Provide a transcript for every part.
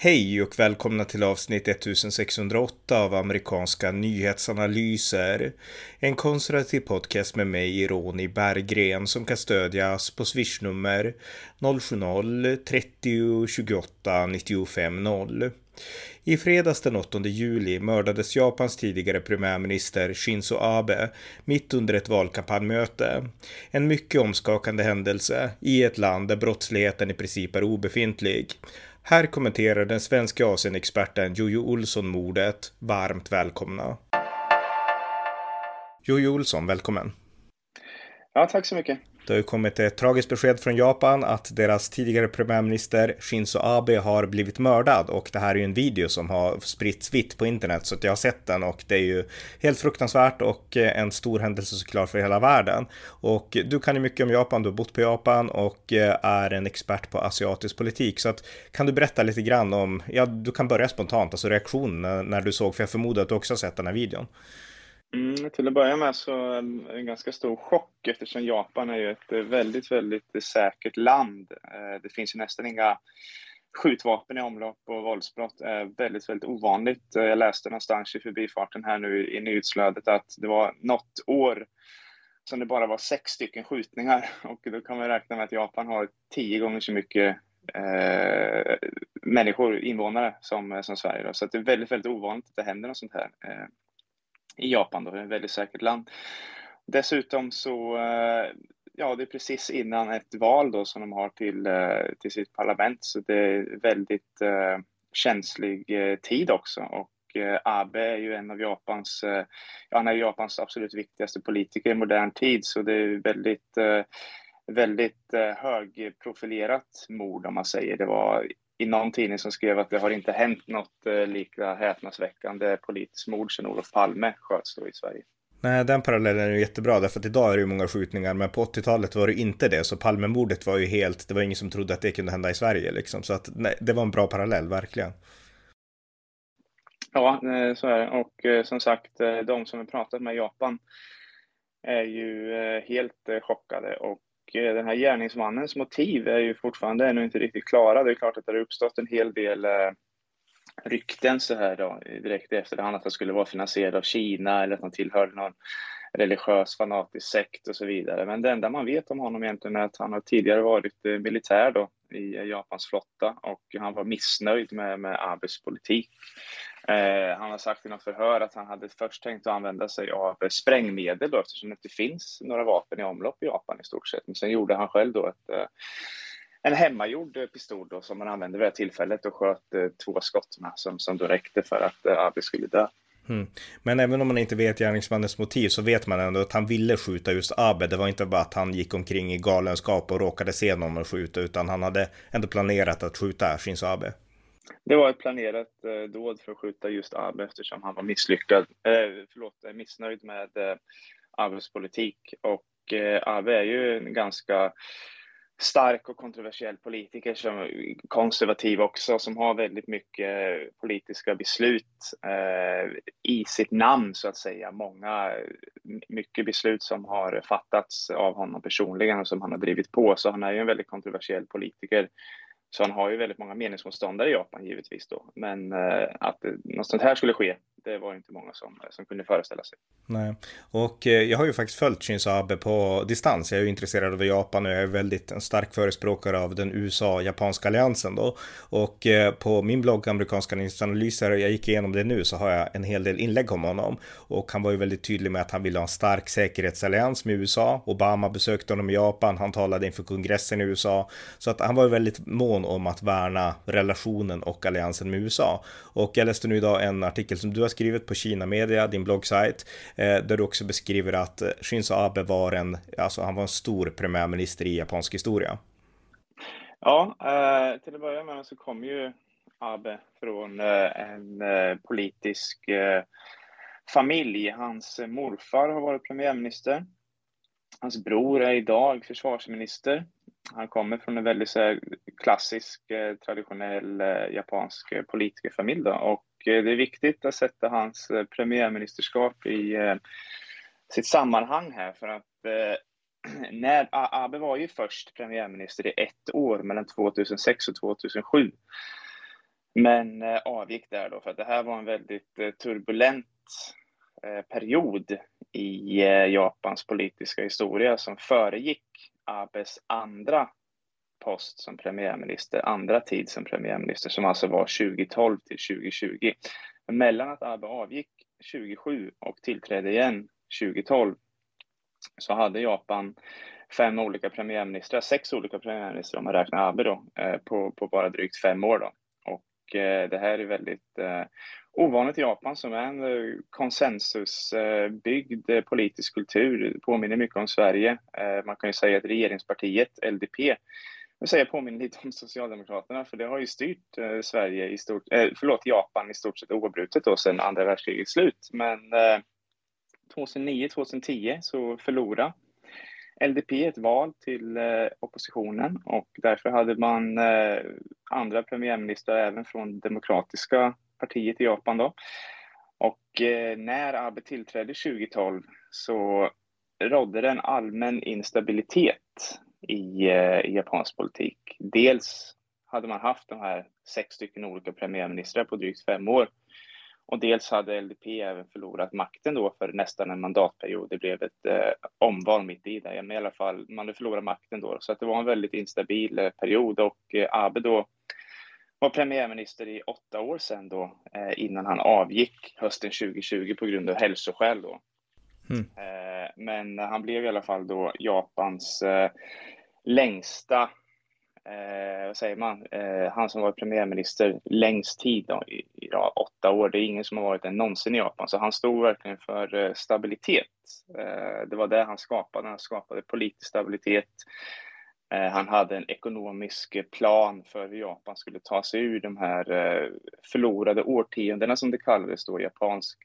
Hej och välkomna till avsnitt 1608 av amerikanska nyhetsanalyser. En konservativ podcast med mig, Ronny Berggren, som kan stödjas på swishnummer 070-30 28 95 0. I fredags den 8 juli mördades Japans tidigare premiärminister Shinzo Abe mitt under ett valkampanjmöte. En mycket omskakande händelse i ett land där brottsligheten i princip är obefintlig. Här kommenterar den svenska Asienexperten Jojo Olsson mordet. Varmt välkomna. Jojo Olsson, välkommen. Ja, tack så mycket. Det har ju kommit ett tragiskt besked från Japan att deras tidigare premiärminister Shinzo Abe har blivit mördad och det här är ju en video som har spritts vitt på internet så att jag har sett den och det är ju helt fruktansvärt och eh, en stor händelse såklart för hela världen. Och du kan ju mycket om Japan, du har bott på Japan och eh, är en expert på asiatisk politik så att kan du berätta lite grann om, ja du kan börja spontant, alltså reaktionen när du såg, för jag förmodar att du också har sett den här videon. Mm, till att börja med så en ganska stor chock eftersom Japan är ju ett eh, väldigt, väldigt säkert land. Eh, det finns ju nästan inga skjutvapen i omlopp och våldsbrott är väldigt, väldigt ovanligt. Eh, jag läste någonstans i förbifarten här nu i nyhetsflödet att det var något år som det bara var sex stycken skjutningar och då kan man räkna med att Japan har tio gånger så mycket eh, människor, invånare, som, som Sverige. Då. Så det är väldigt, väldigt ovanligt att det händer något sånt här. I Japan då, ett väldigt säkert land. Dessutom så, eh, ja det är precis innan ett val då som de har till, eh, till sitt parlament så det är väldigt eh, känslig tid också och Abe är ju en av Japans, ja, han är Japans absolut viktigaste politiker i modern tid så det är väldigt väldigt högprofilerat mord om man säger. Det var i någon tidning som skrev att det har inte hänt något eh, lika häpnadsväckande politiskt mord sedan Olof Palme sköts då i Sverige. Nej, den parallellen är ju jättebra därför att idag är det ju många skjutningar, men på 80-talet var det inte det, så Palmemordet var ju helt, det var ingen som trodde att det kunde hända i Sverige liksom, så att nej, det var en bra parallell, verkligen. Ja, eh, så är det, och eh, som sagt, de som har pratat med Japan är ju helt chockade och Eh, den här gärningsmannens motiv är ju fortfarande ännu inte riktigt klara. Det är klart att det har uppstått en hel del eh, rykten så här då, direkt efter att han skulle vara finansierad av Kina eller att han tillhörde någon religiös fanatisk sekt och så vidare. Men det enda man vet om honom egentligen är att han har tidigare varit eh, militär då i eh, Japans flotta och han var missnöjd med, med Abes politik. Eh, han har sagt i något förhör att han hade först tänkt att använda sig av eh, sprängmedel då, eftersom det inte finns några vapen i omlopp i Japan i stort sett. Men sen gjorde han själv då ett, eh, en hemmagjord pistol då, som han använde vid det tillfället och sköt eh, två skott med som, som då räckte för att eh, Abe skulle dö. Mm. Men även om man inte vet gärningsmannens motiv så vet man ändå att han ville skjuta just Abe. Det var inte bara att han gick omkring i galenskap och råkade se någon och skjuta, utan han hade ändå planerat att skjuta Shinzo Abe. Det var ett planerat eh, dåd för att skjuta just Abe eftersom han var misslyckad, eh, förlåt, eh, missnöjd med eh, Abes politik. Och eh, Abe är ju en ganska stark och kontroversiell politiker som konservativ också, som har väldigt mycket politiska beslut eh, i sitt namn så att säga. Många, mycket beslut som har fattats av honom personligen och som han har drivit på. Så han är ju en väldigt kontroversiell politiker så han har ju väldigt många meningsmotståndare i Japan givetvis då. Men eh, att något sånt här skulle ske, det var inte många som, eh, som kunde föreställa sig. Nej, och eh, jag har ju faktiskt följt Shinzo Abe på distans. Jag är ju intresserad av Japan och jag är väldigt en stark förespråkare av den USA-japanska alliansen då. Och eh, på min blogg Amerikanska analyser, jag gick igenom det nu, så har jag en hel del inlägg om honom. Och han var ju väldigt tydlig med att han ville ha en stark säkerhetsallians med USA. Obama besökte honom i Japan, han talade inför kongressen i USA. Så att han var ju väldigt mån om att värna relationen och alliansen med USA. Och jag läste nu idag en artikel som du har skrivit på Kina Media, din bloggsajt, eh, där du också beskriver att eh, Shinzo Abe var en, alltså han var en stor premiärminister i japansk historia. Ja, eh, till att börja med så kom ju Abe från en politisk familj. Hans morfar har varit premiärminister. Hans bror är idag försvarsminister. Han kommer från en väldigt så klassisk, eh, traditionell eh, japansk eh, politikerfamilj. Då. Och det är viktigt att sätta hans premiärministerskap i eh, sitt sammanhang här för att när Abe var ju först premiärminister i ett år mellan 2006 och 2007. Men eh, avgick där då, för att det här var en väldigt eh, turbulent Eh, period i eh, Japans politiska historia som föregick Abes andra post som premiärminister, andra tid som premiärminister, som alltså var 2012 till 2020. mellan att Abe avgick 2007 och tillträdde igen 2012 så hade Japan fem olika premiärministrar, sex olika premiärministrar om man räknar Abe då, eh, på, på bara drygt fem år. Då. Och det här är väldigt ovanligt i Japan som är en eh, konsensusbyggd eh, politisk kultur. Det påminner mycket om Sverige. Eh, man kan ju säga att regeringspartiet, LDP, jag säger påminner lite om Socialdemokraterna, för det har ju styrt Sverige i stort, förlåt, Japan i stort sett oavbrutet då sedan andra världskrigets slut. Men 2009-2010 så förlorade LDP ett val till eh, oppositionen och därför hade man eh, andra premiärministrar även från demokratiska partiet i Japan då. Och eh, när Abe tillträdde 2012 så rådde det en allmän instabilitet i, eh, i japansk politik. Dels hade man haft de här sex stycken olika premiärministrar på drygt fem år och dels hade LDP även förlorat makten då för nästan en mandatperiod. Det blev ett eh, omval mitt i det, men i alla fall, man hade förlorat makten då. Så att det var en väldigt instabil eh, period och eh, Abe då var premiärminister i åtta år sedan då, eh, innan han avgick hösten 2020 på grund av hälsoskäl då. Mm. Eh, men han blev i alla fall då Japans eh, längsta vad säger man, han som var premiärminister längst tid, då, i, i då, åtta år. Det är ingen som har varit det någonsin i Japan, så han stod verkligen för stabilitet. Det var det han skapade, han skapade politisk stabilitet. Eh, han hade en ekonomisk eh, plan för hur Japan skulle ta sig ur de här eh, förlorade årtiondena som det kallades då, japansk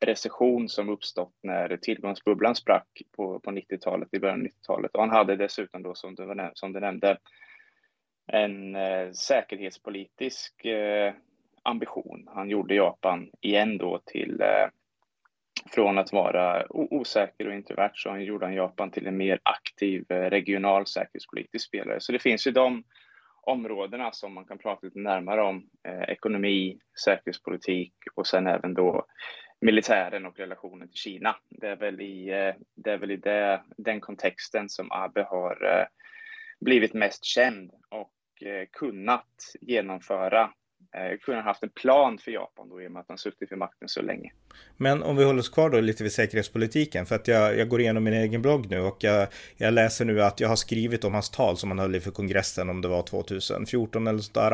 recession som uppstått när tillgångsbubblan sprack på, på 90-talet, i början av 90-talet. Och han hade dessutom då, som du, som du nämnde, en säkerhetspolitisk ambition. Han gjorde Japan igen då till från att vara osäker och introvert så han gjorde han Japan till en mer aktiv eh, regional säkerhetspolitisk spelare. Så det finns ju de områdena som man kan prata lite närmare om. Eh, ekonomi, säkerhetspolitik och sen även då militären och relationen till Kina. Det är väl i, eh, det är väl i det, den kontexten som Abe har eh, blivit mest känd och Eh, kunnat genomföra eh, kunnat haft en plan för Japan då i och med att han suttit vid makten så länge. Men om vi håller oss kvar då lite vid säkerhetspolitiken, för att jag, jag går igenom min egen blogg nu och jag, jag läser nu att jag har skrivit om hans tal som han höll inför kongressen om det var 2014 eller sådär.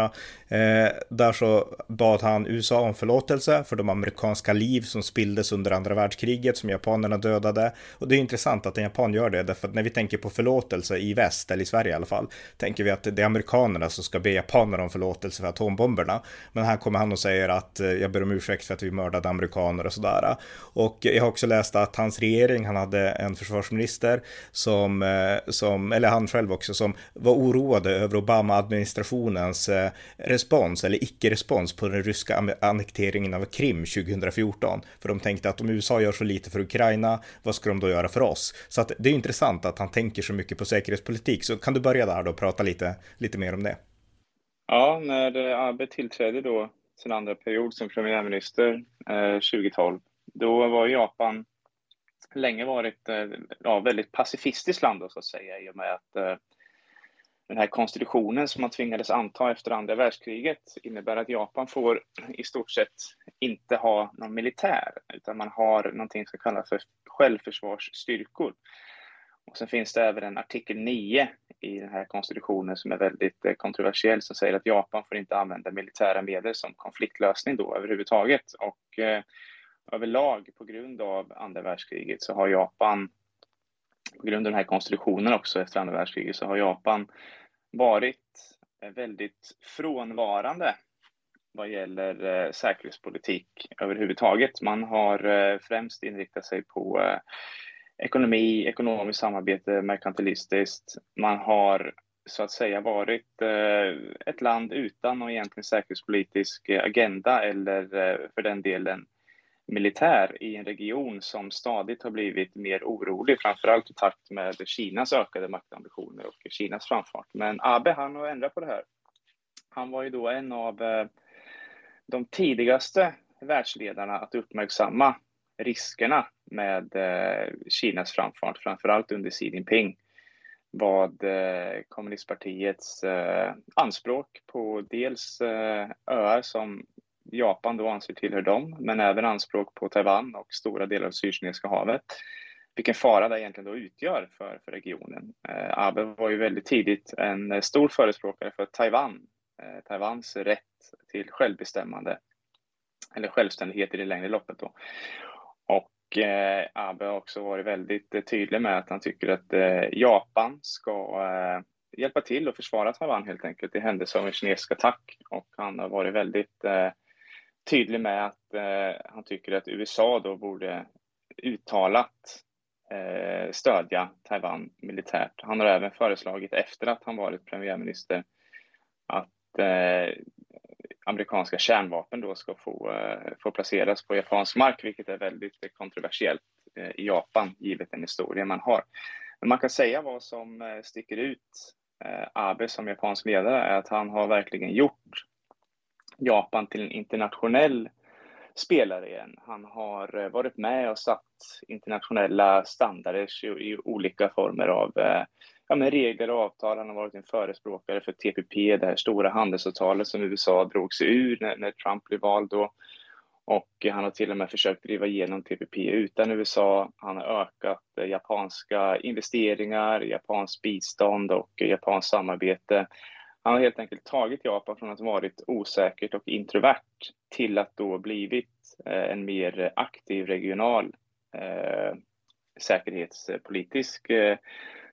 Eh, där så bad han USA om förlåtelse för de amerikanska liv som spilldes under andra världskriget som japanerna dödade. Och det är intressant att en japan gör det, därför att när vi tänker på förlåtelse i väst, eller i Sverige i alla fall, tänker vi att det är amerikanerna som ska be japanerna om förlåtelse för atombomberna. Men här kommer han och säger att eh, jag ber om ursäkt för att vi mördade amerikaner och sådär. Och jag har också läst att hans regering, han hade en försvarsminister som, eh, som eller han själv också, som var oroade över Obama-administrationens eh, respons eller icke-respons på den ryska annekteringen av Krim 2014. För de tänkte att om USA gör så lite för Ukraina, vad ska de då göra för oss? Så att det är intressant att han tänker så mycket på säkerhetspolitik. Så kan du börja där då och prata lite, lite mer om det? Ja, när Abe tillträdde då sin andra period som premiärminister eh, 2012, då var Japan länge varit eh, ja, väldigt pacifistiskt land då, så att säga i och med att eh, den här konstitutionen som man tvingades anta efter andra världskriget innebär att Japan får i stort sett inte ha någon militär, utan man har någonting som kallas för självförsvarsstyrkor. Och sen finns det även en artikel 9 i den här konstitutionen som är väldigt eh, kontroversiell som säger att Japan får inte använda militära medel som konfliktlösning då överhuvudtaget. Och eh, överlag på grund av andra världskriget så har Japan, på grund av den här konstitutionen också efter andra världskriget, så har Japan varit eh, väldigt frånvarande vad gäller eh, säkerhetspolitik överhuvudtaget. Man har eh, främst inriktat sig på eh, ekonomi, ekonomiskt samarbete, merkantilistiskt. Man har så att säga varit eh, ett land utan någon egentligen säkerhetspolitisk agenda eller eh, för den delen militär i en region som stadigt har blivit mer orolig, framförallt i takt med Kinas ökade maktambitioner och Kinas framfart. Men Abe, han har ändrat på det här. Han var ju då en av eh, de tidigaste världsledarna att uppmärksamma riskerna med eh, Kinas framfart, framförallt under Xi Jinping, vad eh, kommunistpartiets eh, anspråk på dels eh, öar som Japan då anser tillhör dem, men även anspråk på Taiwan och stora delar av Sydkinesiska havet. Vilken fara det egentligen då utgör för, för regionen. Eh, Abe var ju väldigt tidigt en eh, stor förespråkare för Taiwan, Taiwans rätt till självbestämmande eller självständighet i det längre loppet. Då. Och eh, Abe har också varit väldigt eh, tydlig med att han tycker att eh, Japan ska eh, hjälpa till och försvara Taiwan helt enkelt i händelse av en kinesisk attack. Och han har varit väldigt eh, tydlig med att eh, han tycker att USA då borde uttalat eh, stödja Taiwan militärt. Han har även föreslagit efter att han varit premiärminister att eh, amerikanska kärnvapen då ska få, eh, få placeras på japansk mark, vilket är väldigt kontroversiellt eh, i Japan, givet den historia man har. Men man kan säga vad som eh, sticker ut Abe som japansk ledare är att han har verkligen gjort Japan till en internationell spelare igen. Han har varit med och satt internationella standarder i olika former av ja, men regler och avtal. Han har varit en förespråkare för TPP, det här stora handelsavtalet som USA drog sig ur när, när Trump blev vald då. Och han har till och med försökt driva igenom TPP utan USA. Han har ökat eh, japanska investeringar, japanskt bistånd och eh, japanskt samarbete. Han har helt enkelt tagit Japan från att ha varit osäkert och introvert till att då blivit eh, en mer aktiv regional eh, säkerhetspolitisk eh,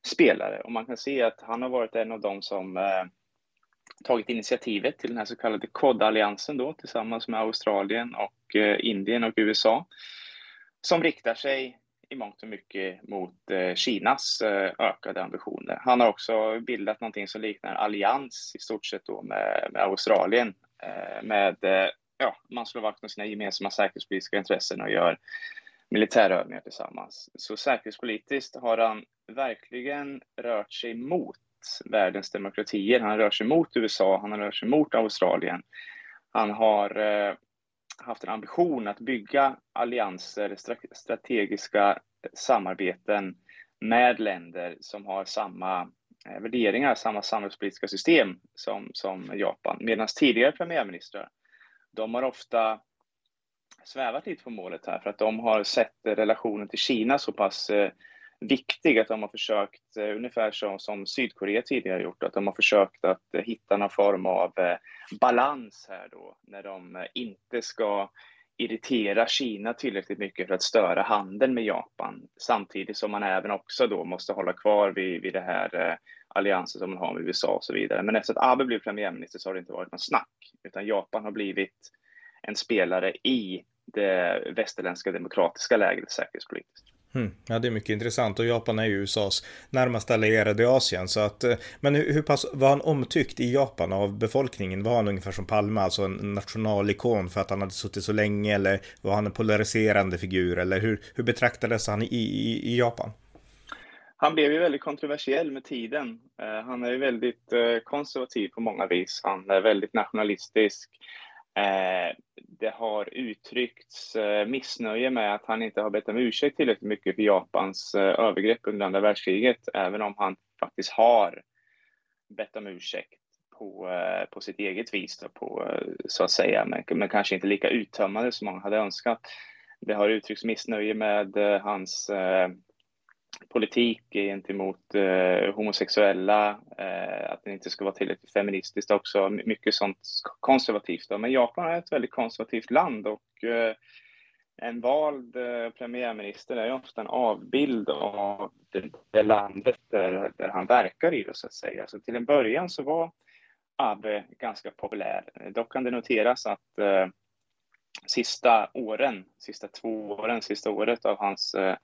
spelare och man kan se att han har varit en av dem som eh, tagit initiativet till den här så kallade COD-alliansen då tillsammans med Australien och eh, Indien och USA som riktar sig i mångt och mycket mot eh, Kinas eh, ökade ambitioner. Han har också bildat någonting som liknar allians i stort sett då med, med Australien eh, med eh, ja, man slår vakt om sina gemensamma säkerhetspolitiska intressen och gör militärövningar tillsammans. Så säkerhetspolitiskt har han verkligen rört sig mot världens demokratier. Han har rört sig mot USA, han har rört sig mot Australien. Han har eh, haft en ambition att bygga allianser, strategiska samarbeten med länder som har samma eh, värderingar, samma samhällspolitiska system som, som Japan. Medan tidigare premiärministrar, de har ofta svävat lite på målet här för att de har sett relationen till Kina så pass eh, viktig att de har försökt, eh, ungefär som, som Sydkorea tidigare gjort, att de har försökt att eh, hitta någon form av eh, balans här då när de inte ska irritera Kina tillräckligt mycket för att störa handeln med Japan samtidigt som man även också då måste hålla kvar vid, vid det här alliansen som man har med USA och så vidare. Men efter att Abe blev premiärminister så har det inte varit något snack utan Japan har blivit en spelare i det västerländska demokratiska läget säkerhetspolitiskt. Mm. Ja, det är mycket intressant och Japan är ju USAs närmaste allierade i Asien. Så att, eh, men hur, hur pass var han omtyckt i Japan av befolkningen? Var han ungefär som Palme, alltså en nationalikon för att han hade suttit så länge? Eller var han en polariserande figur? Eller hur, hur betraktades han i, i, i Japan? Han blev ju väldigt kontroversiell med tiden. Eh, han är ju väldigt eh, konservativ på många vis. Han är väldigt nationalistisk. Eh, det har uttryckts eh, missnöje med att han inte har bett om ursäkt tillräckligt mycket för Japans eh, övergrepp under andra världskriget, även om han faktiskt har bett om ursäkt på, på sitt eget vis, då, på, så att säga, men, men kanske inte lika uttömmande som man hade önskat. Det har uttryckts missnöje med hans politik gentemot eh, homosexuella, eh, att den inte ska vara tillräckligt feministiskt också, mycket sånt konservativt. Då. Men Japan är ett väldigt konservativt land och eh, en vald eh, premiärminister är ju ofta en avbild av det, det landet där, där, han verkar i, det så att säga. Så till en början så var Abe ganska populär. Dock kan det noteras att eh, sista åren, sista två åren, sista året av hans eh,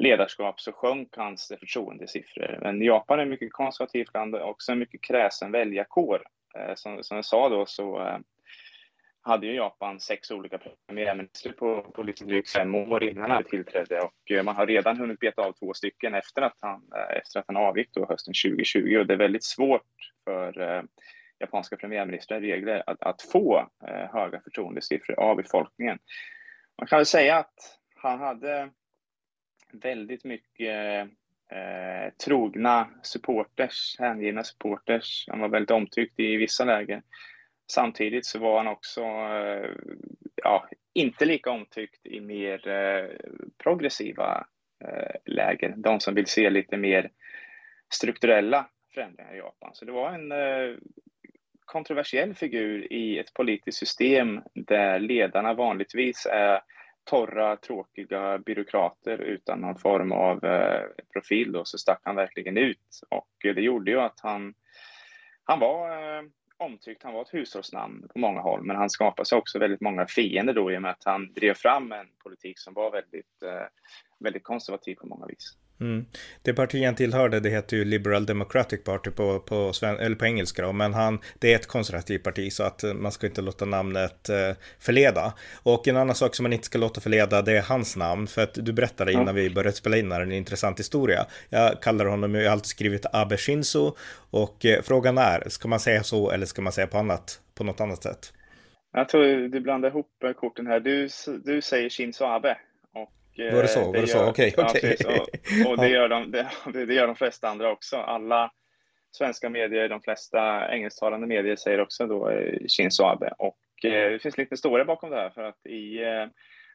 ledarskap så sjönk hans förtroendesiffror. Men Japan är ett mycket konservativt land och också en mycket kräsen väljarkår. Eh, som, som jag sa då så eh, hade ju Japan sex olika premiärministrar på, på lite drygt fem år innan han tillträdde och eh, man har redan hunnit beta av två stycken efter att han, efter att han avgick då hösten 2020 och det är väldigt svårt för japanska premiärministrar regler att, att få höga förtroendesiffror av befolkningen. Man kan väl säga att han hade väldigt mycket eh, trogna supporters, hängivna supporters. Han var väldigt omtyckt i vissa lägen. Samtidigt så var han också eh, ja, inte lika omtyckt i mer eh, progressiva eh, lägen. De som vill se lite mer strukturella förändringar i Japan. Så det var en eh, kontroversiell figur i ett politiskt system där ledarna vanligtvis är torra, tråkiga byråkrater utan någon form av eh, profil då, så stack han verkligen ut. Och det gjorde ju att han, han var eh, omtyckt, han var ett hushållsnamn på många håll, men han skapade sig också väldigt många fiender då i och med att han drev fram en politik som var väldigt, eh, väldigt konservativ på många vis. Mm. Det parti han tillhörde, det heter ju Liberal Democratic Party på, på, sven, eller på engelska då, men han, det är ett konservativt parti så att man ska inte låta namnet eh, förleda. Och en annan sak som man inte ska låta förleda, det är hans namn, för att du berättade innan vi började spela in här en intressant historia. Jag kallar honom, jag har alltid skrivit Abe Shinzo, och eh, frågan är, ska man säga så eller ska man säga på, annat, på något annat sätt? Jag tror du blandar ihop korten här. Du, du säger Shinzo Abe. Var det så? Var det, det så? Okej, okej. och, och det, gör de, det, det gör de flesta andra också. Alla svenska medier, de flesta engelsktalande medier säger också då eh, Shinzo Abe. Och eh, det finns lite historia bakom det här för att i eh,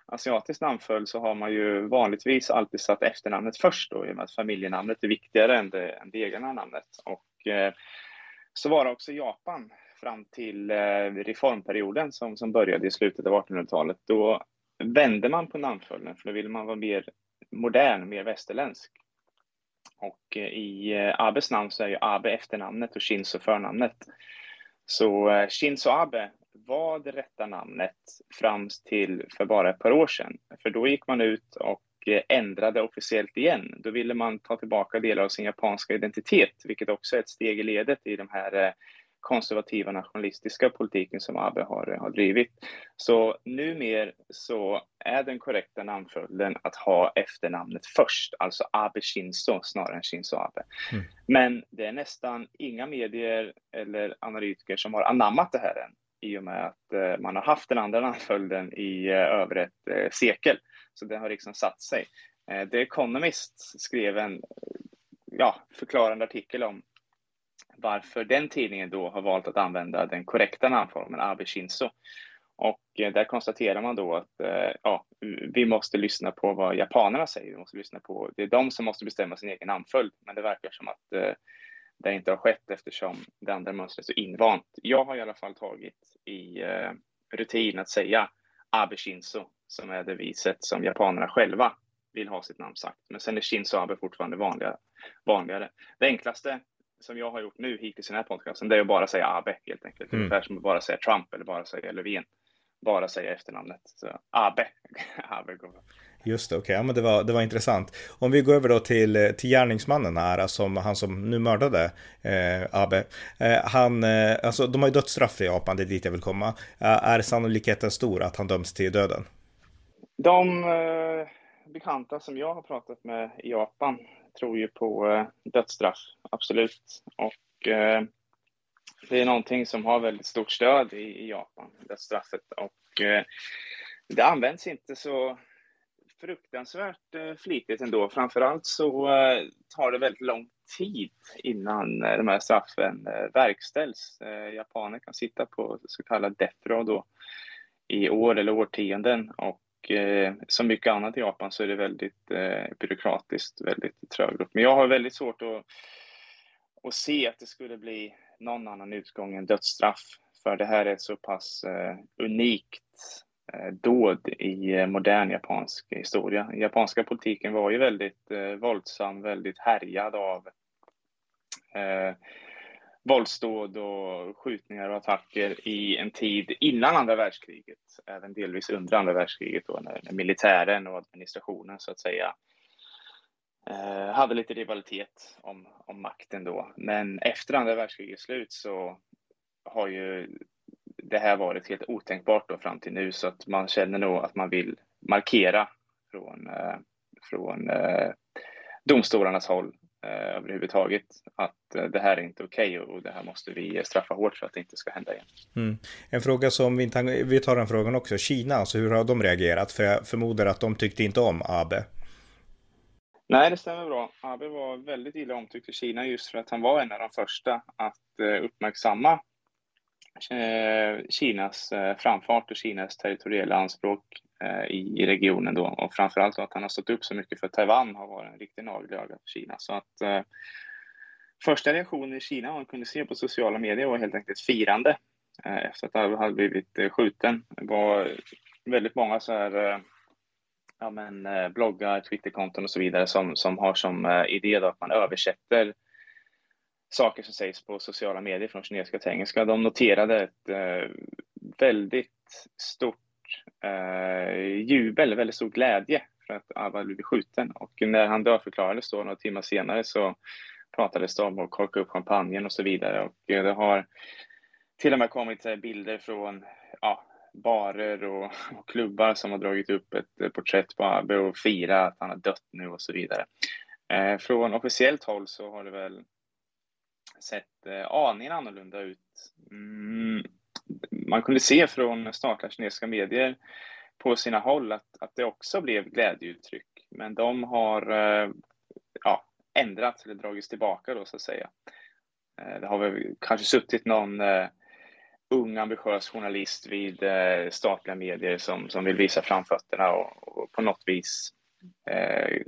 asiatisk namnföljd så har man ju vanligtvis alltid satt efternamnet först då i och med att familjenamnet är viktigare än det, än det egna namnet. Och eh, så var det också i Japan fram till eh, reformperioden som, som började i slutet av 1800-talet. Då vände man på namnföljden för då ville man vara mer modern, mer västerländsk. Och eh, i eh, Abes namn så är ju Abe efternamnet och Shinzo förnamnet. Så eh, Shinzo Abe var det rätta namnet fram till för bara ett par år sedan. För då gick man ut och ändrade officiellt igen. Då ville man ta tillbaka delar av sin japanska identitet, vilket också är ett steg i ledet i de här konservativa nationalistiska politiken som Abe har, har drivit. Så numer så är den korrekta namnföljden att ha efternamnet först, alltså Abe Shinzo snarare än Shinzo Abe. Mm. Men det är nästan inga medier eller analytiker som har anammat det här än i och med att eh, man har haft den andra namnföljden i eh, över ett eh, sekel. Så det har liksom satt sig. Eh, The Economist skrev en ja, förklarande artikel om varför den tidningen då har valt att använda den korrekta namnformen Abe Shinzo. Och eh, där konstaterar man då att eh, ja, vi måste lyssna på vad japanerna säger. Vi måste lyssna på, det är de som måste bestämma sin egen namnföljd, men det verkar som att eh, det inte har skett eftersom det andra mönstret är så invant. Jag har i alla fall tagit i rutin att säga Abe Shinzo, som är det viset som japanerna själva vill ha sitt namn sagt. Men sen är Shinzo Abe fortfarande vanliga, vanligare. Det enklaste som jag har gjort nu hittills i den här podcasten, det är att bara säga Abe helt enkelt. Mm. Ungefär som att bara säga Trump eller bara säga Löfven. Bara säga efternamnet. Så Abe. Abe går Just det, okej, okay. ja, men det var, det var intressant. Om vi går över då till, till gärningsmannen här, alltså han som nu mördade eh, Abe. Eh, han, eh, alltså de har ju dödsstraff i Japan, det är dit jag vill komma. Eh, är sannolikheten stor att han döms till döden? De eh, bekanta som jag har pratat med i Japan tror ju på eh, dödsstraff, absolut. Och eh, det är någonting som har väldigt stort stöd i, i Japan, dödsstraffet. Och eh, det används inte så fruktansvärt eh, flitigt ändå. Framförallt så eh, tar det väldigt lång tid innan eh, de här straffen eh, verkställs. Eh, japaner kan sitta på så kallad death row då i år eller årtionden och eh, som mycket annat i Japan så är det väldigt eh, byråkratiskt, väldigt trögt. Men jag har väldigt svårt att, att se att det skulle bli någon annan utgång än dödsstraff. För det här är ett så pass eh, unikt eh, dåd i eh, modern japansk historia. Den japanska politiken var ju väldigt eh, våldsam, väldigt härjad av eh, våldsdåd och skjutningar och attacker i en tid innan andra världskriget, även delvis under andra världskriget då när, när militären och administrationen så att säga eh, hade lite rivalitet om, om makten då. Men efter andra världskrigets slut så har ju det här varit helt otänkbart då fram till nu så att man känner nog att man vill markera från, eh, från eh, domstolarnas håll överhuvudtaget att eh, det här är inte okej okay och, det här måste vi straffa hårt för att det inte ska hända igen. Mm. En fråga som vi inte vi tar den frågan också, Kina, alltså hur har de reagerat? För jag förmodar att de tyckte inte om Abe. Nej, det stämmer bra. Abe var väldigt illa omtyckt i Kina just för att han var en av de första att eh, uppmärksamma eh, Kinas eh, framfart och Kinas territoriella anspråk Eh, i regionen då och framförallt att han har stått upp så mycket för Taiwan har varit en riktig nagel i ögat för Kina. Så att eh, första reaktionen i Kina man kunde se på sociala medier var helt enkelt firande eh, efter att han hade blivit skjuten. Det var väldigt många så här ja, men, eh, bloggar, Twitterkonton och så vidare som, som har som eh, idé då att man översätter saker som sägs på sociala medier från kinesiska till engelska. De noterade ett eh, väldigt stort eh, jubel, väldigt stor glädje för att Abba blivit skjuten. Och när han dödförklarades då några timmar senare så pratades det om att korka upp champagnen och så vidare. Och det har till och med kommit eh, bilder från ja, barer och, och, klubbar som har dragit upp ett eh, porträtt på Abbe och firat att han har dött nu och så vidare. Eh, från officiellt håll så har det väl sett eh, aningen annorlunda ut. Mm, man kunde se från statliga kinesiska medier på sina håll att, att det också blev glädjeuttryck, men de har eh, ja, ändrats eller dragits tillbaka då så att säga. Eh, det har väl kanske suttit någon eh, ung ambitiös journalist vid statliga medier som, som vill visa framfötterna och, och på något vis eh,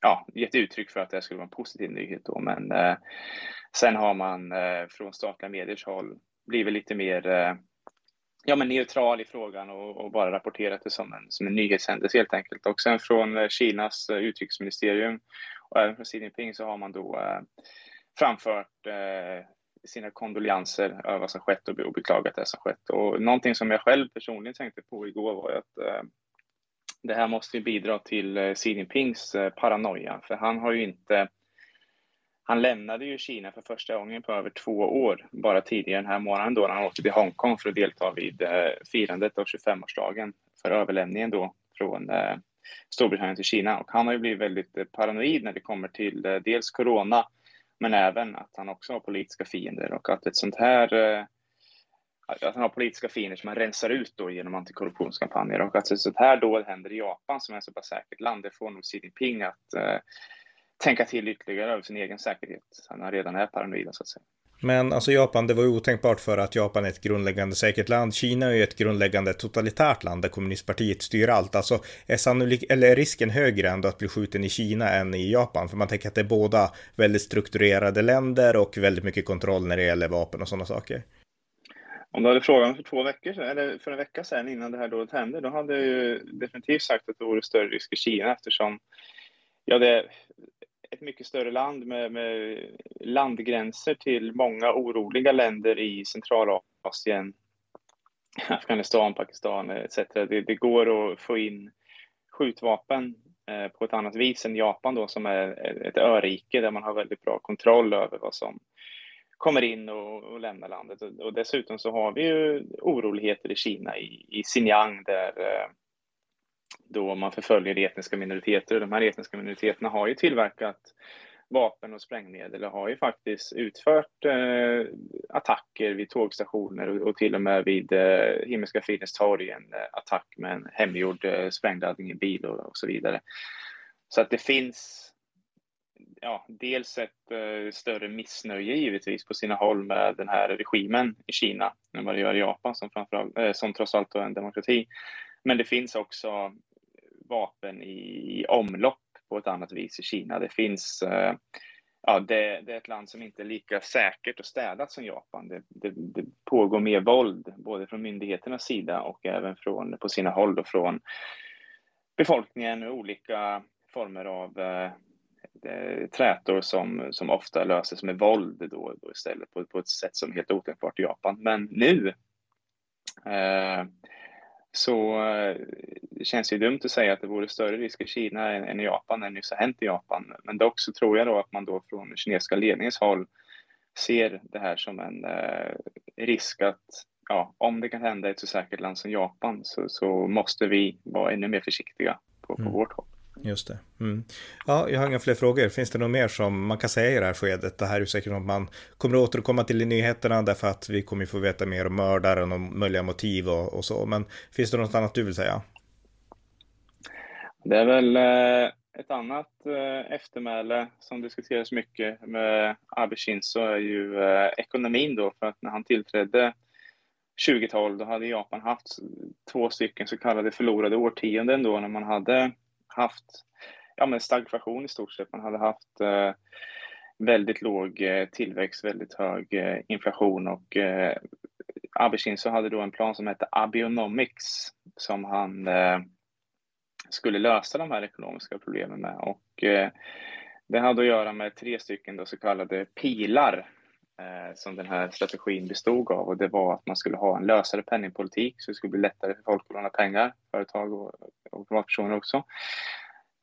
ja, gett uttryck för att det skulle vara en positiv nyhet då. Men eh, sen har man eh, från statliga mediers håll blivit lite mer eh, ja, men neutral i frågan och, och, bara rapporterat det som en, som en nyhetshändelse helt enkelt. Och sen från eh, Kinas eh, utrikesministerium och även från Xi Jinping så har man då eh, framfört eh, sina kondolenser över vad som skett och beklagat det som skett. Och någonting som jag själv personligen tänkte på igår var att eh, det här måste ju bidra till Xi Jinpings paranoia, för han har ju inte han lämnade ju Kina för första gången på över två år, bara tidigare den här månaden då när han åkte till Hongkong för att delta vid eh, firandet av 25-årsdagen för överlämningen då från eh, Storbritannien till Kina. Och han har ju blivit väldigt eh, paranoid när det kommer till dels corona, men även att han också har politiska fiender och att ett sånt här att han har politiska fiender som han rensar ut då genom antikorruptionskampanjer och att ett sånt här dåd händer i Japan som är ett så pass säkert land, det får nog Xi Jinping att eh, tänka till ytterligare över sin egen säkerhet. Han redan är paranoid så att säga. Men alltså Japan, det var ju otänkbart för att Japan är ett grundläggande säkert land. Kina är ju ett grundläggande totalitärt land där kommunistpartiet styr allt. Alltså är, sannolik, eller är risken högre ändå att bli skjuten i Kina än i Japan? För man tänker att det är båda väldigt strukturerade länder och väldigt mycket kontroll när det gäller vapen och sådana saker. Om du hade frågat mig för två veckor sedan, eller för en vecka sedan innan det här dådet hände, då hade jag ju definitivt sagt att det vore större risk i Kina eftersom ja, det, ett mycket större land med, med, landgränser till många oroliga länder i Centralasien, Afghanistan, Pakistan etc. Det, det går att få in skjutvapen eh, på ett annat vis än Japan då som är ett örike där man har väldigt bra kontroll över vad som kommer in och, och lämnar landet. Och, och, dessutom så har vi ju oroligheter i Kina, i, i Xinjiang där eh, då man förföljer etniska minoriteter. De här etniska minoriteterna har ju tillverkat vapen och sprängmedel och har ju faktiskt utfört eh, attacker vid tågstationer och, och, till och med vid eh, Himmelska fridens torg en eh, attack med en hemgjord eh, sprängladdning i bil och, och, så vidare. Så att det finns ja, dels ett eh, större missnöje givetvis på sina håll med den här regimen i Kina än vad det gör i Japan som, framförallt, eh, som trots allt är en demokrati. Men det finns också vapen i omlopp på ett annat vis i Kina. Det finns eh, ja, det, det, är ett land som inte är lika säkert och städat som Japan. Det, det, det, pågår mer våld, både från myndigheternas sida och även från, på sina håll och från befolkningen och olika former av eh, eh trätor som, som ofta löses med våld då, då istället på, på ett sätt som är helt otänkbart i Japan. Men nu eh, så eh, det känns ju dumt att säga att det vore större risk i Kina än, än i Japan, det nyss har hänt i Japan. Men dock så tror jag då att man då från kinesiska ledningens håll ser det här som en eh, risk att ja, om det kan hända i ett så säkert land som Japan så, så måste vi vara ännu mer försiktiga på, på mm. vårt håll. Just det. Mm. Ja, jag har inga fler frågor. Finns det något mer som man kan säga i det här skedet? Det här är säkert något man kommer att återkomma till i nyheterna därför att vi kommer få veta mer om mördaren och möjliga motiv och, och så. Men finns det något annat du vill säga? Det är väl eh, ett annat eh, eftermäle som diskuteras mycket med Abe Shinzo är ju eh, ekonomin då, för att när han tillträdde 2012 då hade Japan haft två stycken så kallade förlorade årtionden då när man hade haft ja, men stagflation i stort sett. Man hade haft eh, väldigt låg eh, tillväxt, väldigt hög eh, inflation och eh, Abe Shinzo hade då en plan som hette Abionomics som han eh, skulle lösa de här ekonomiska problemen med. Och, eh, det hade att göra med tre stycken då så kallade pilar Eh, som den här strategin bestod av. Och det var att man skulle ha en lösare penningpolitik så det skulle bli lättare för folk att låna pengar, företag och, och privatpersoner också.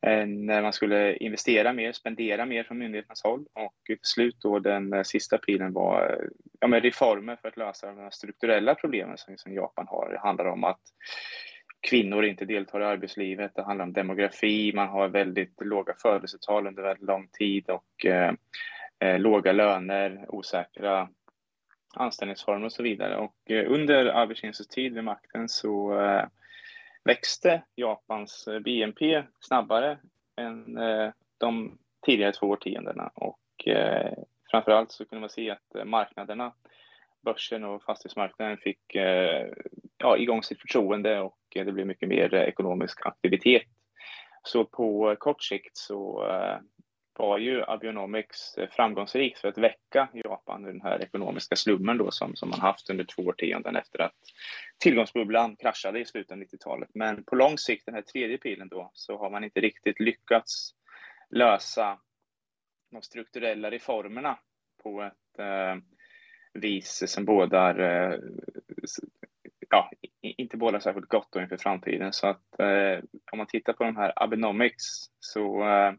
Eh, när man skulle investera mer, spendera mer från myndigheternas håll och till slut då den eh, sista pilen var ja, men reformer för att lösa de strukturella problemen som, som Japan har. Det handlar om att kvinnor inte deltar i arbetslivet. Det handlar om demografi. Man har väldigt låga födelsetal under väldigt lång tid och eh, låga löner, osäkra anställningsformer och så vidare. Och eh, under Abe Shinzos tid vid makten så eh, växte Japans eh, BNP snabbare än eh, de tidigare två årtiondena och eh, framförallt så kunde man se att eh, marknaderna börsen och fastighetsmarknaden fick eh, ja, igång sitt förtroende och eh, det blev mycket mer ekonomisk aktivitet. Så på kort sikt så eh, var ju Abionomics eh, framgångsrikt för att väcka Japan ur den här ekonomiska slummen då som, som man haft under två årtionden efter att tillgångsbubblan kraschade i slutet av 90-talet. Men på lång sikt, den här tredje pilen då, så har man inte riktigt lyckats lösa de strukturella reformerna på ett eh, vis som bådar, eh, ja, inte bådar särskilt gott inför framtiden. Så att eh, om man tittar på de här Abenomics så eh,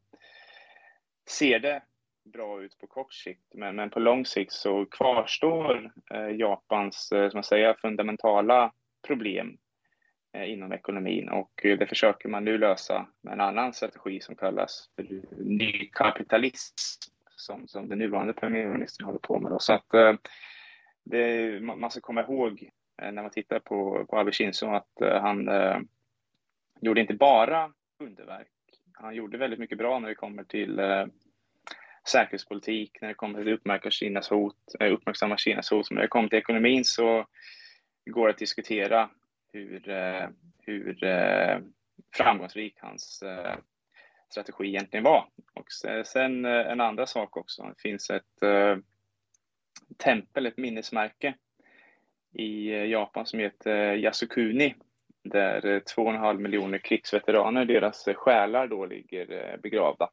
ser det bra ut på kort sikt, men, men på lång sikt så kvarstår eh, Japans eh, som jag säger, fundamentala problem eh, inom ekonomin och eh, det försöker man nu lösa med en annan strategi som kallas för nykapitalism som, som den nuvarande premiärministern håller på med. Då. Så att eh, det, man ska komma ihåg eh, när man tittar på, på Abe Shinzo att eh, han eh, gjorde inte bara underverk. Han gjorde väldigt mycket bra när det kommer till eh, säkerhetspolitik, när det kommer till att uppmärksamma Kinas hot, eh, uppmärksamma Kinas hot. Men när det kommer till ekonomin så går det att diskutera hur, eh, hur eh, framgångsrik hans strategi egentligen var. Och sen en andra sak också, det finns ett tempel, ett minnesmärke i Japan som heter Yasukuni där eh, 2,5 miljoner krigsveteraner, deras eh, själar då ligger eh, begravda.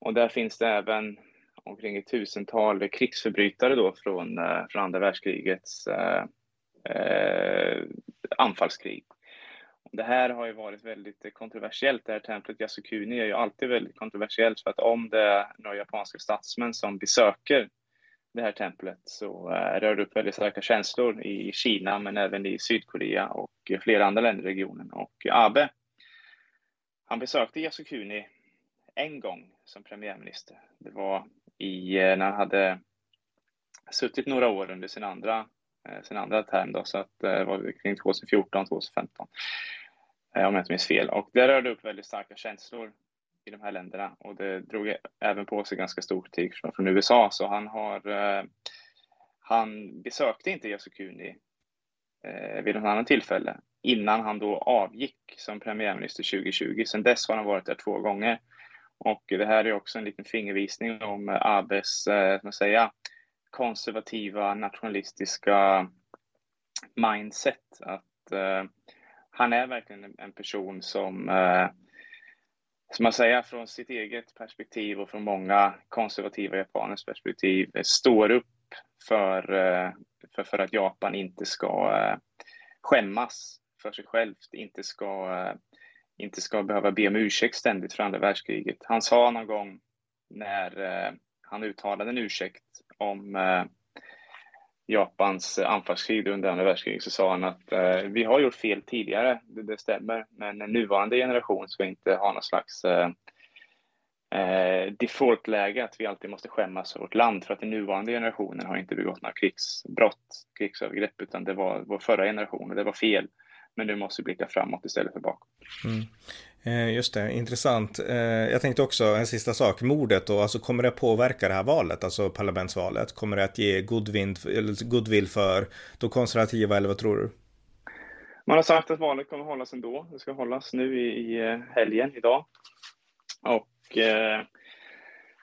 Och där finns det även omkring ett tusental krigsförbrytare då från, från andra världskrigets eh, anfallskrig. Det här har ju varit väldigt kontroversiellt. Det här templet Yasukuni är ju alltid väldigt kontroversiellt för att om det är några japanska statsmän som besöker det här templet så eh, rör det upp väldigt starka känslor i Kina men även i Sydkorea och flera andra länder i regionen. Och Abe, han besökte Yasukuni en gång som premiärminister. Det var i, eh, när han hade suttit några år under sin andra, eh, sin andra term då, så att eh, det var kring 2014, 2015 om jag inte minns fel. Och det rörde upp väldigt starka känslor i de här länderna och det drog även på sig ganska stor kritik från USA så han har eh, han besökte inte Yasukuni eh, vid något annat tillfälle innan han då avgick som premiärminister 2020. Sedan dess har han varit där två gånger. Och det här är också en liten fingervisning om Abes, eh, man säga, konservativa nationalistiska mindset. Att eh, han är verkligen en person som eh, som man säger, från sitt eget perspektiv och från många konservativa japaners perspektiv eh, står upp för, eh, för, för att Japan inte ska eh, skämmas för sig självt, inte ska, inte ska behöva be om ursäkt ständigt för andra världskriget. Han sa någon gång när han uttalade en ursäkt om Japans anfallskrig under andra världskriget så sa han att eh, vi har gjort fel tidigare, det, det stämmer, men nuvarande generation ska inte ha någon slags eh, eh, defaultläge att vi alltid måste skämmas för vårt land. För att den nuvarande generationen har inte begått några krigsbrott, krigsövergrepp, utan det var vår förra generation och det var fel. Men nu måste blicka framåt istället för bakåt. Mm. Eh, just det, intressant. Eh, jag tänkte också en sista sak, mordet då, alltså kommer det påverka det här valet, alltså parlamentsvalet? Kommer det att ge goodwill, goodwill för de konservativa eller vad tror du? Man har sagt att valet kommer hållas ändå. Det ska hållas nu i, i helgen idag. Och eh,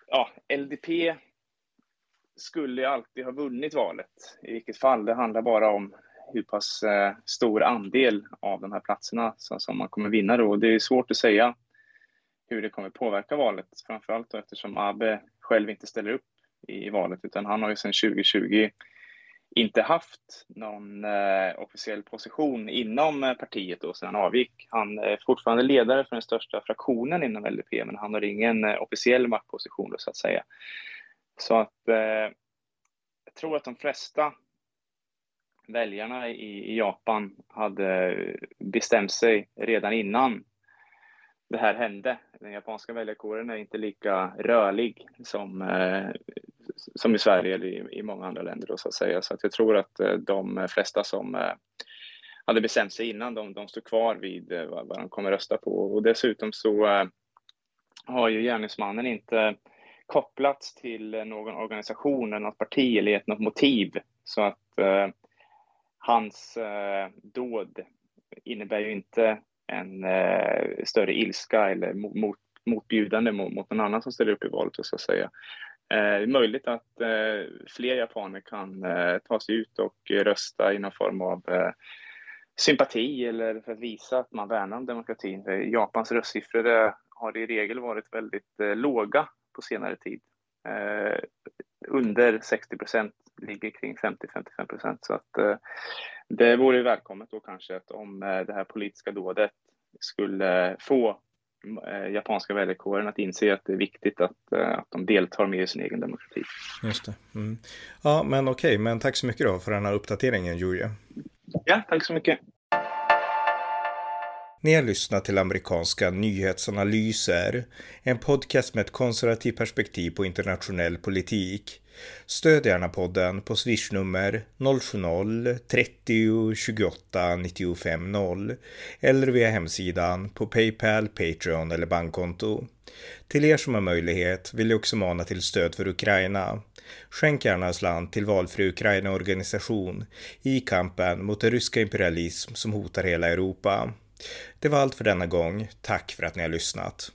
ja, LDP skulle alltid ha vunnit valet i vilket fall. Det handlar bara om hur pass eh, stor andel av de här platserna som man kommer vinna då. Det är svårt att säga hur det kommer påverka valet, framförallt då eftersom Abe själv inte ställer upp i valet, utan han har ju sedan 2020 inte haft någon eh, officiell position inom eh, partiet då sedan han avgick. Han är fortfarande ledare för den största fraktionen inom LDP, men han har ingen eh, officiell maktposition då, så att säga. Så att eh, jag tror att de flesta väljarna i, i Japan hade bestämt sig redan innan det här hände. Den japanska väljarkåren är inte lika rörlig som, eh, som i Sverige eller i, i, många andra länder då, så att säga. Så att jag tror att eh, de flesta som eh, hade bestämt sig innan, de, de står kvar vid eh, vad, vad de kommer rösta på. Och dessutom så eh, har ju gärningsmannen inte kopplats till någon organisation eller något parti eller gett något motiv. Så att eh, hans eh, dåd innebär ju inte en eh, större ilska eller mot, motbjudande mot, mot någon annan som ställer upp i valet, så att säga. Eh, det är möjligt att eh, fler japaner kan eh, ta sig ut och rösta i någon form av eh, sympati eller för att visa att man värnar om demokratin. Japans röstsiffror har i regel varit väldigt eh, låga på senare tid. Eh, under 60 procent ligger kring 50-55 procent. Så att eh, det vore välkommet då kanske att om eh, det här politiska dådet skulle få eh, japanska väljarkåren att inse att det är viktigt att, att de deltar med i sin egen demokrati. Just det. Mm. Ja, men okej, men tack så mycket då för den här uppdateringen, Julia. Ja, tack så mycket. Ni har lyssnat till amerikanska nyhetsanalyser, en podcast med ett konservativt perspektiv på internationell politik. Stöd gärna podden på swishnummer 070-30 28 95 0 eller via hemsidan på Paypal, Patreon eller bankkonto. Till er som har möjlighet vill jag också mana till stöd för Ukraina. Skänk gärna en slant till valfri Ukraina-organisation i kampen mot den ryska imperialism som hotar hela Europa. Det var allt för denna gång. Tack för att ni har lyssnat.